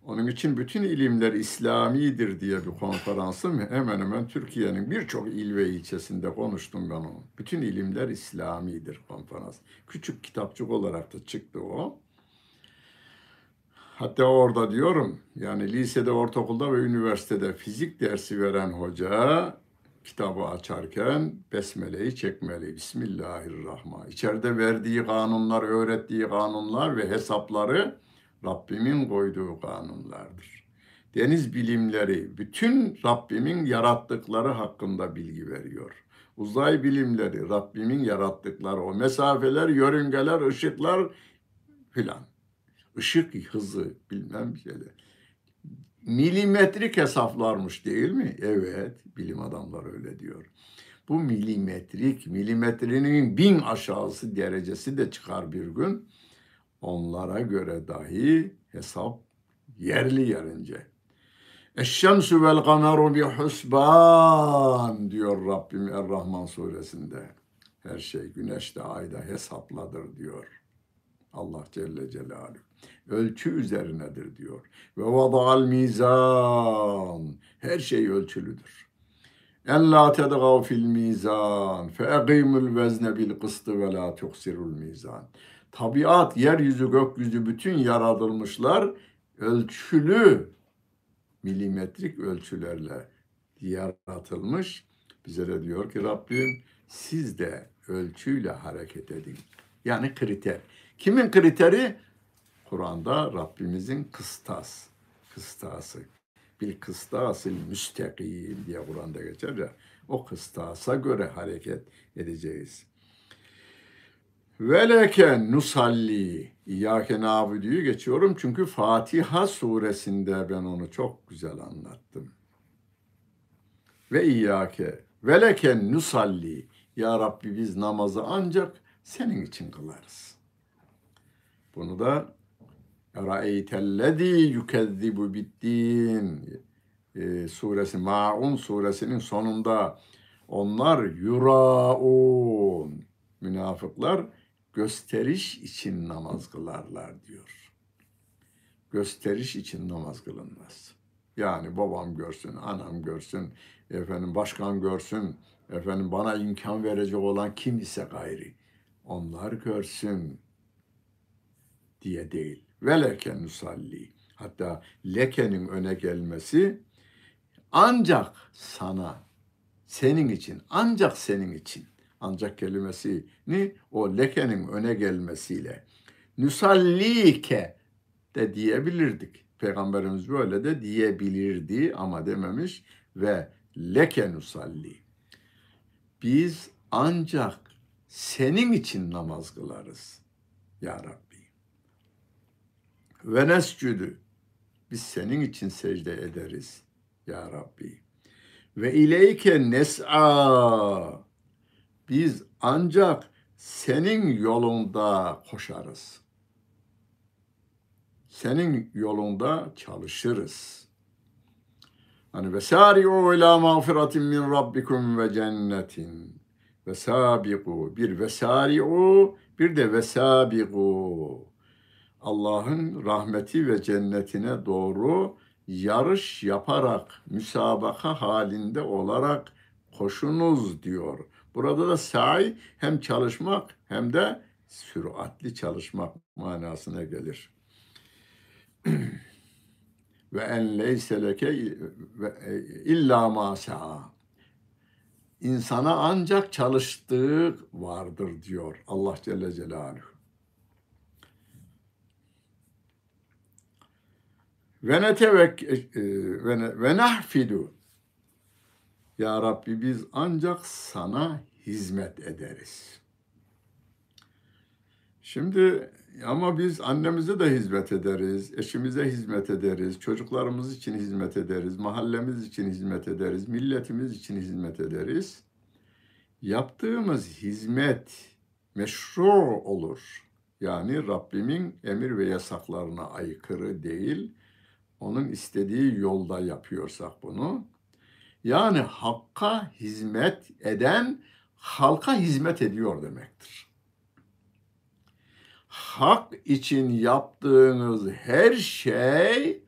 Onun için bütün ilimler İslamidir diye bir konferansım hemen hemen Türkiye'nin birçok il ve ilçesinde konuştum ben onu. Bütün ilimler İslamidir konferans. Küçük kitapçık olarak da çıktı o. Hatta orada diyorum yani lisede, ortaokulda ve üniversitede fizik dersi veren hoca kitabı açarken besmeleyi çekmeli. Bismillahirrahmanirrahim. İçeride verdiği kanunlar, öğrettiği kanunlar ve hesapları Rabbimin koyduğu kanunlardır. Deniz bilimleri bütün Rabbimin yarattıkları hakkında bilgi veriyor. Uzay bilimleri Rabbimin yarattıkları o mesafeler, yörüngeler, ışıklar filan. Işık hızı bilmem bir şeyler. Milimetrik hesaplarmış değil mi? Evet, bilim adamları öyle diyor. Bu milimetrik, milimetrenin bin aşağısı derecesi de çıkar bir gün onlara göre dahi hesap yerli yerince. Eşşemsü vel kameru bi husban diyor Rabbim Er-Rahman suresinde. Her şey güneşte ayda hesapladır diyor. Allah Celle Celaluhu. Ölçü üzerinedir diyor. Ve vada'al mizan. Her şey ölçülüdür. En la tedgav fil mizan. Fe egimul vezne bil kıstı ve la tuksirul mizan tabiat, yeryüzü, gökyüzü bütün yaratılmışlar ölçülü milimetrik ölçülerle yaratılmış. Bize de diyor ki Rabbim siz de ölçüyle hareket edin. Yani kriter. Kimin kriteri? Kur'an'da Rabbimizin kıstas, kıstası. Bir kıstasıl müstakim diye Kur'an'da geçer ya. O kıstasa göre hareket edeceğiz. Veleke nusalli İyyâke nâbüdü'yü geçiyorum çünkü Fatiha suresinde ben onu çok güzel anlattım. Ve İyyâke veleke nusalli Ya Rabbi biz namazı ancak senin için kılarız. Bunu da Ra'eytellezî yükezzibu biddin e, suresi Maun suresinin sonunda onlar yuraun münafıklar gösteriş için namaz kılarlar diyor. Gösteriş için namaz kılınmaz. Yani babam görsün, anam görsün, efendim başkan görsün, efendim bana imkan verecek olan kim ise gayri. Onlar görsün diye değil. Ve leke nusalli. Hatta lekenin öne gelmesi ancak sana, senin için, ancak senin için ancak kelimesini o lekenin öne gelmesiyle nüsallike de diyebilirdik. Peygamberimiz böyle de diyebilirdi ama dememiş ve leke nusalli. Biz ancak senin için namaz kılarız ya Rabbi. Ve nescüdü. Biz senin için secde ederiz ya Rabbi. Ve ileyke nes'a biz ancak senin yolunda koşarız. Senin yolunda çalışırız. Hani ve sari'u ila mağfiratin min rabbikum ve cennetin ve sabiqu bir ve sari'u bir de ve sabiqu Allah'ın rahmeti ve cennetine doğru yarış yaparak müsabaka halinde olarak koşunuz diyor. Burada da sa'i hem çalışmak hem de süratli çalışmak manasına gelir. ve en leyse leke illa ma sa'a. İnsana ancak çalıştığı vardır diyor Allah Celle Celaluhu. Ve netevek ve nahfidu ya Rabbi biz ancak sana hizmet ederiz. Şimdi ama biz annemize de hizmet ederiz, eşimize hizmet ederiz, çocuklarımız için hizmet ederiz, mahallemiz için hizmet ederiz, milletimiz için hizmet ederiz. Yaptığımız hizmet meşru olur. Yani Rabbimin emir ve yasaklarına aykırı değil, onun istediği yolda yapıyorsak bunu, yani hakka hizmet eden halka hizmet ediyor demektir. Hak için yaptığınız her şey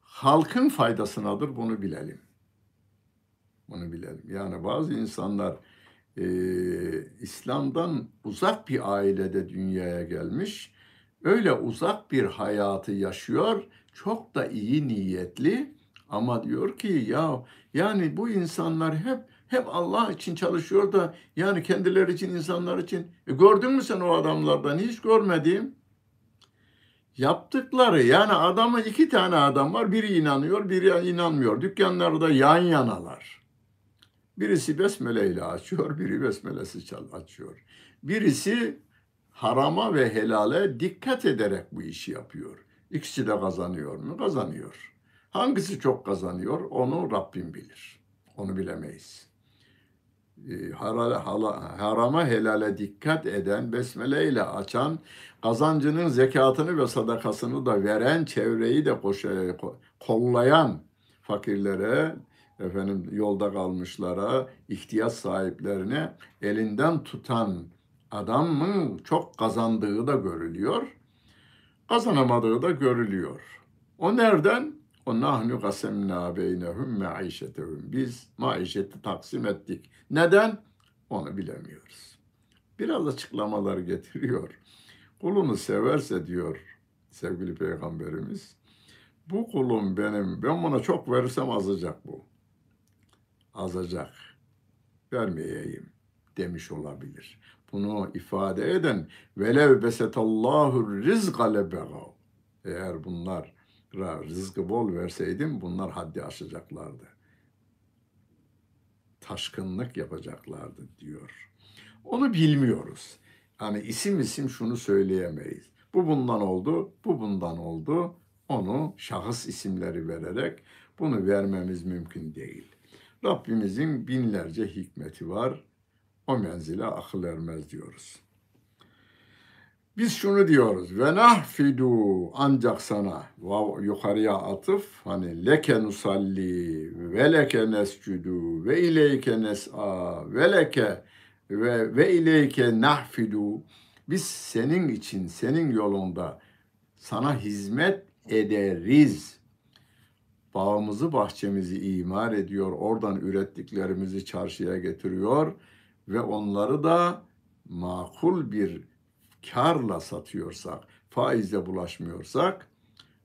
halkın faydasınadır bunu bilelim. Bunu bilelim. Yani bazı insanlar e, İslam'dan uzak bir ailede dünyaya gelmiş, öyle uzak bir hayatı yaşıyor, çok da iyi niyetli ama diyor ki ya yani bu insanlar hep hep Allah için çalışıyor da yani kendileri için insanlar için. E gördün mü sen o adamlardan? Hiç görmedim. Yaptıkları yani adamı iki tane adam var. Biri inanıyor, biri inanmıyor. Dükkanlarda yan yanalar. Birisi besmele ile açıyor, biri besmelesi açıyor. Birisi harama ve helale dikkat ederek bu işi yapıyor. İkisi de kazanıyor mu? Kazanıyor. Hangisi çok kazanıyor onu Rabbim bilir. Onu bilemeyiz. Ee, harama helale dikkat eden, besmele ile açan, kazancının zekatını ve sadakasını da veren, çevreyi de koşa, kollayan fakirlere, efendim yolda kalmışlara, ihtiyaç sahiplerine elinden tutan adamın çok kazandığı da görülüyor. Kazanamadığı da görülüyor. O nereden? O nahnu kasemna beynehum maişetehum. Biz maişeti taksim ettik. Neden? Onu bilemiyoruz. Biraz açıklamalar getiriyor. Kulunu severse diyor sevgili peygamberimiz. Bu kulum benim, ben buna çok verirsem azacak bu. Azacak. Vermeyeyim demiş olabilir. Bunu ifade eden velev besetallahu rizqa lebegav. Eğer bunlar rızkı bol verseydim bunlar haddi aşacaklardı. Taşkınlık yapacaklardı diyor. Onu bilmiyoruz. Yani isim isim şunu söyleyemeyiz. Bu bundan oldu, bu bundan oldu. Onu şahıs isimleri vererek bunu vermemiz mümkün değil. Rabbimizin binlerce hikmeti var. O menzile akıl ermez diyoruz. Biz şunu diyoruz. Ve nahfidu ancak sana vav yukarıya atıf hani leke nusalli ve leke nescudu ve ileyke nes'a ve leke ve ve ileyke nahfidu biz senin için senin yolunda sana hizmet ederiz. Bağımızı bahçemizi imar ediyor. Oradan ürettiklerimizi çarşıya getiriyor ve onları da makul bir karla satıyorsak, faizle bulaşmıyorsak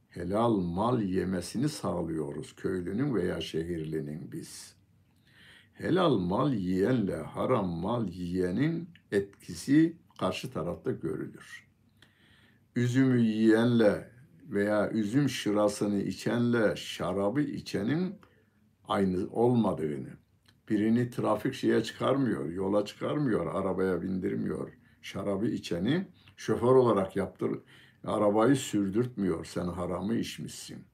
helal mal yemesini sağlıyoruz köylünün veya şehirlinin biz. Helal mal yiyenle haram mal yiyenin etkisi karşı tarafta görülür. Üzümü yiyenle veya üzüm şırasını içenle şarabı içenin aynı olmadığını, birini trafik şeye çıkarmıyor, yola çıkarmıyor, arabaya bindirmiyor. Şarabı içeni şoför olarak yaptır, arabayı sürdürtmüyor. Sen haramı içmişsin.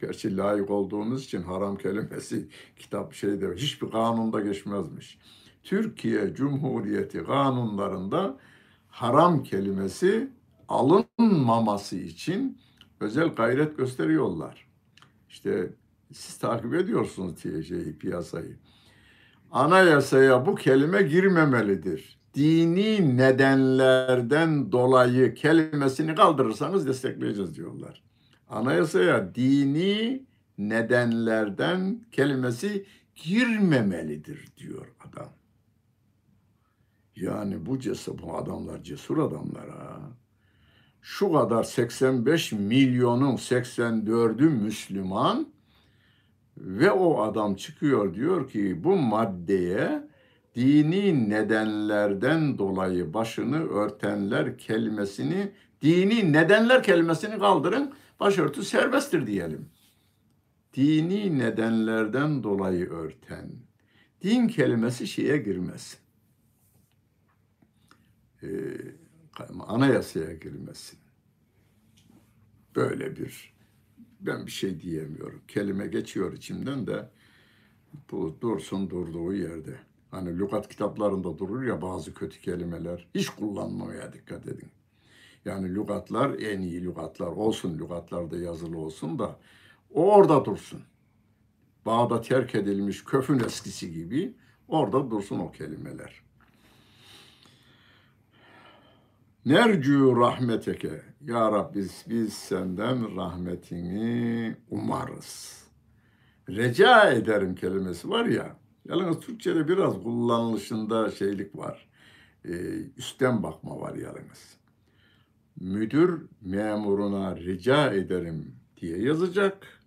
Gerçi layık olduğunuz için haram kelimesi kitap şeyde hiçbir kanunda geçmezmiş. Türkiye Cumhuriyeti kanunlarında haram kelimesi alınmaması için özel gayret gösteriyorlar. İşte siz takip ediyorsunuz şeyi, piyasayı. Anayasaya bu kelime girmemelidir. Dini nedenlerden dolayı kelimesini kaldırırsanız destekleyeceğiz diyorlar. Anayasaya dini nedenlerden kelimesi girmemelidir diyor adam. Yani bu cesur, bu adamlar cesur adamlar ha. Şu kadar 85 milyonun 84'ü Müslüman ve o adam çıkıyor diyor ki bu maddeye dini nedenlerden dolayı başını örtenler kelimesini dini nedenler kelimesini kaldırın başörtü serbesttir diyelim. Dini nedenlerden dolayı örten. Din kelimesi şeye girmez. Ee, anayasaya girmesin. Böyle bir ben bir şey diyemiyorum. Kelime geçiyor içimden de bu dursun durduğu yerde. Hani lügat kitaplarında durur ya bazı kötü kelimeler. Hiç kullanmamaya dikkat edin. Yani lügatlar en iyi lügatlar olsun, lügatlarda yazılı olsun da o orada dursun. Bağda terk edilmiş köfün eskisi gibi orada dursun o kelimeler. Nercu rahmeteke. Ya Rabbi biz, biz senden rahmetini umarız. Reca ederim kelimesi var ya. Yalnız Türkçe'de biraz kullanılışında şeylik var. Ee, üstten bakma var yalnız. Müdür memuruna rica ederim diye yazacak.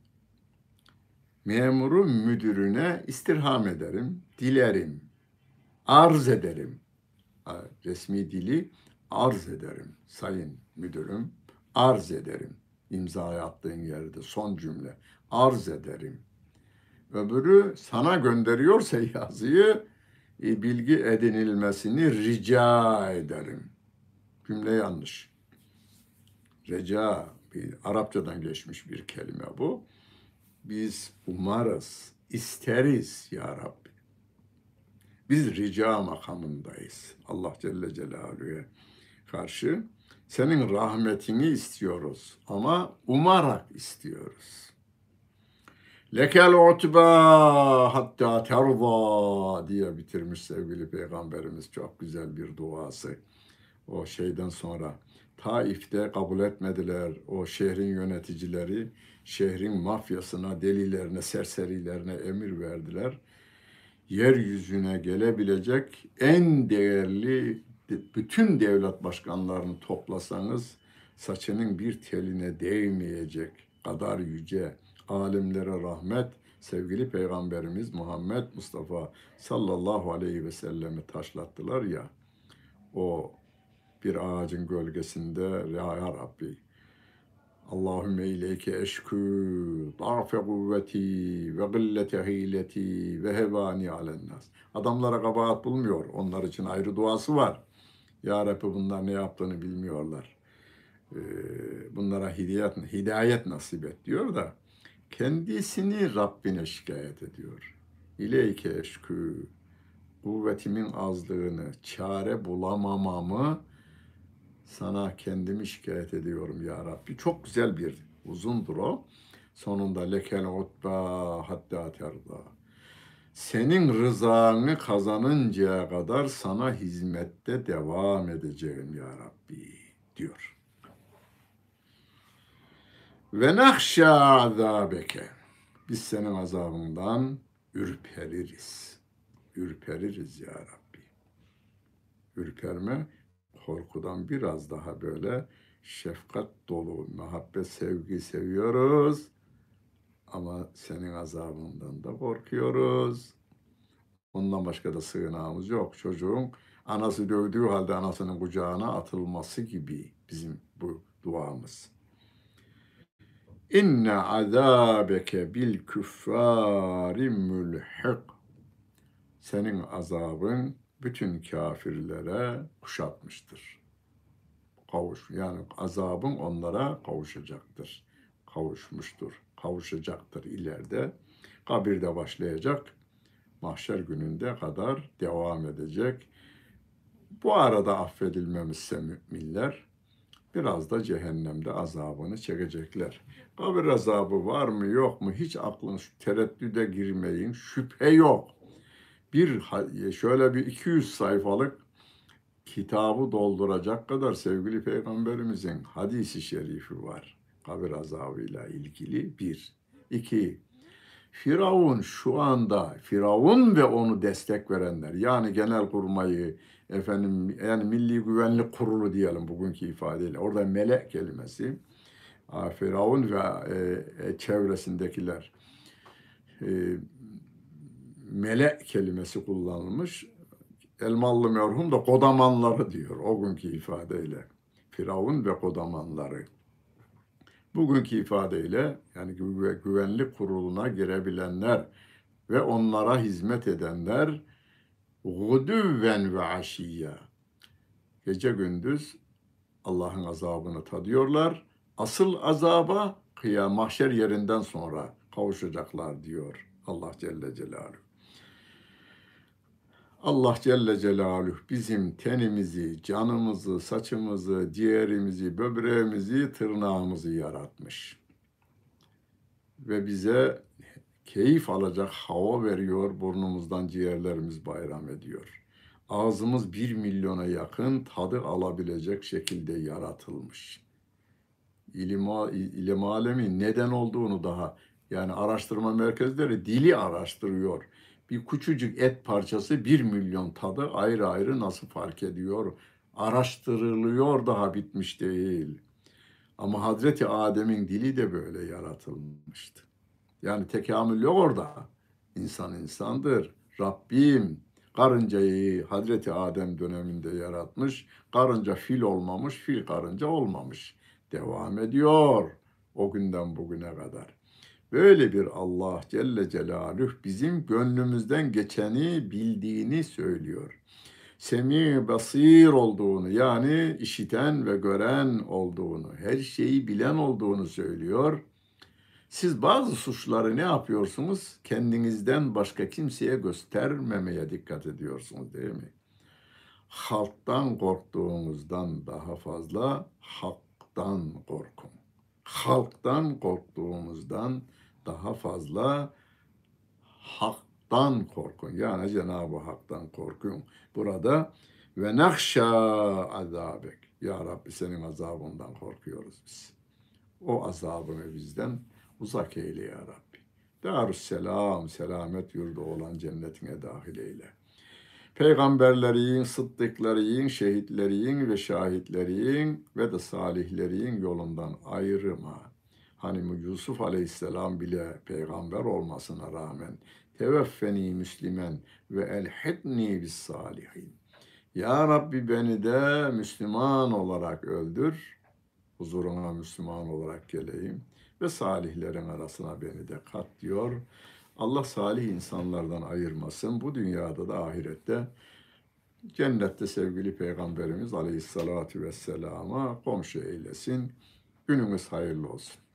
Memuru müdürüne istirham ederim, dilerim, arz ederim. Resmi dili arz ederim sayın müdürüm, arz ederim. İmzayı attığın yerde son cümle arz ederim. Öbürü sana gönderiyorsa yazıyı e, bilgi edinilmesini rica ederim. Cümle yanlış. Rica bir Arapçadan geçmiş bir kelime bu. Biz umarız, isteriz ya Rabbi. Biz rica makamındayız. Allah Celle Celaluhu'ya karşı senin rahmetini istiyoruz ama umarak istiyoruz. Lekel utba hatta terza diye bitirmiş sevgili peygamberimiz. Çok güzel bir duası. O şeyden sonra Taif'te kabul etmediler o şehrin yöneticileri. Şehrin mafyasına, delilerine, serserilerine emir verdiler. Yeryüzüne gelebilecek en değerli bütün devlet başkanlarını toplasanız saçının bir teline değmeyecek kadar yüce, alimlere rahmet, sevgili Peygamberimiz Muhammed Mustafa sallallahu aleyhi ve sellemi taşlattılar ya, o bir ağacın gölgesinde ya Rabbi Allahümme ileyke eşkü da'fe kuvveti ve gillete hileti ve hevani alennas. Adamlara kabahat bulmuyor. Onlar için ayrı duası var. Ya Rabbi bunlar ne yaptığını bilmiyorlar. Ee, bunlara hidayet, hidayet nasip et diyor da kendisini Rabbine şikayet ediyor. İleyke eşkü kuvvetimin azlığını, çare bulamamamı sana kendimi şikayet ediyorum ya Rabbi. Çok güzel bir uzundur o. Sonunda lekel utba hatta terda. Senin rızanı kazanıncaya kadar sana hizmette devam edeceğim ya Rabbi diyor. Ve nahşa azabeke. Biz senin azabından ürpeririz. Ürpeririz ya Rabbi. Ürperme korkudan biraz daha böyle şefkat dolu, muhabbet, sevgi seviyoruz. Ama senin azabından da korkuyoruz. Ondan başka da sığınağımız yok. Çocuğun anası dövdüğü halde anasının kucağına atılması gibi bizim bu duamız. İnne azabeke bil küffari mülhik. Senin azabın bütün kafirlere kuşatmıştır. Kavuş yani azabın onlara kavuşacaktır. Kavuşmuştur. Kavuşacaktır ileride. Kabirde başlayacak. Mahşer gününde kadar devam edecek. Bu arada affedilmemişse müminler biraz da cehennemde azabını çekecekler. Kabir azabı var mı yok mu hiç aklınız tereddüde girmeyin. Şüphe yok bir şöyle bir 200 sayfalık kitabı dolduracak kadar sevgili peygamberimizin hadisi şerifi var. Kabir azabıyla ilgili bir. iki Firavun şu anda Firavun ve onu destek verenler yani genel kurmayı efendim yani Milli Güvenlik Kurulu diyelim bugünkü ifadeyle orada melek kelimesi Firavun ve e, e, çevresindekiler e, mele kelimesi kullanılmış. Elmalı merhum da kodamanları diyor o günkü ifadeyle. Firavun ve kodamanları. Bugünkü ifadeyle yani güvenlik kuruluna girebilenler ve onlara hizmet edenler gudüven ve aşiyya gece gündüz Allah'ın azabını tadıyorlar. Asıl azaba kıyam mahşer yerinden sonra kavuşacaklar diyor Allah Celle Celaluhu. Allah Celle Celaluhu bizim tenimizi, canımızı, saçımızı, ciğerimizi, böbreğimizi, tırnağımızı yaratmış. Ve bize keyif alacak hava veriyor, burnumuzdan ciğerlerimiz bayram ediyor. Ağzımız bir milyona yakın tadı alabilecek şekilde yaratılmış. İlim, ilim alemi neden olduğunu daha yani araştırma merkezleri dili araştırıyor bir küçücük et parçası bir milyon tadı ayrı ayrı nasıl fark ediyor? Araştırılıyor daha bitmiş değil. Ama Hazreti Adem'in dili de böyle yaratılmıştı. Yani tekamül yok orada. İnsan insandır. Rabbim karıncayı Hazreti Adem döneminde yaratmış. Karınca fil olmamış, fil karınca olmamış. Devam ediyor o günden bugüne kadar. Böyle bir Allah Celle Celaluhu bizim gönlümüzden geçeni bildiğini söylüyor. Semi basir olduğunu yani işiten ve gören olduğunu, her şeyi bilen olduğunu söylüyor. Siz bazı suçları ne yapıyorsunuz? Kendinizden başka kimseye göstermemeye dikkat ediyorsunuz değil mi? Halktan korktuğunuzdan daha fazla haktan korkun. Halktan korktuğumuzdan daha fazla haktan korkun. Yani Cenab-ı Hak'tan korkun. Burada ve nakşa azabek. Ya Rabbi senin azabından korkuyoruz biz. O azabını bizden uzak eyle ya Rabbi. Darüsselam, selamet yurdu olan cennetine dahil eyle. Peygamberlerin, sıddıkların, şehitlerin ve şahitlerin ve de salihlerin yolundan ayrıma Hani Yusuf Aleyhisselam bile peygamber olmasına rağmen teveffeni müslimen ve elhidni bis salihin. Ya Rabbi beni de Müslüman olarak öldür. Huzuruna Müslüman olarak geleyim ve salihlerin arasına beni de kat diyor. Allah salih insanlardan ayırmasın. Bu dünyada da ahirette cennette sevgili Peygamberimiz Aleyhisselatü Vesselam'a komşu eylesin. Günümüz hayırlı olsun.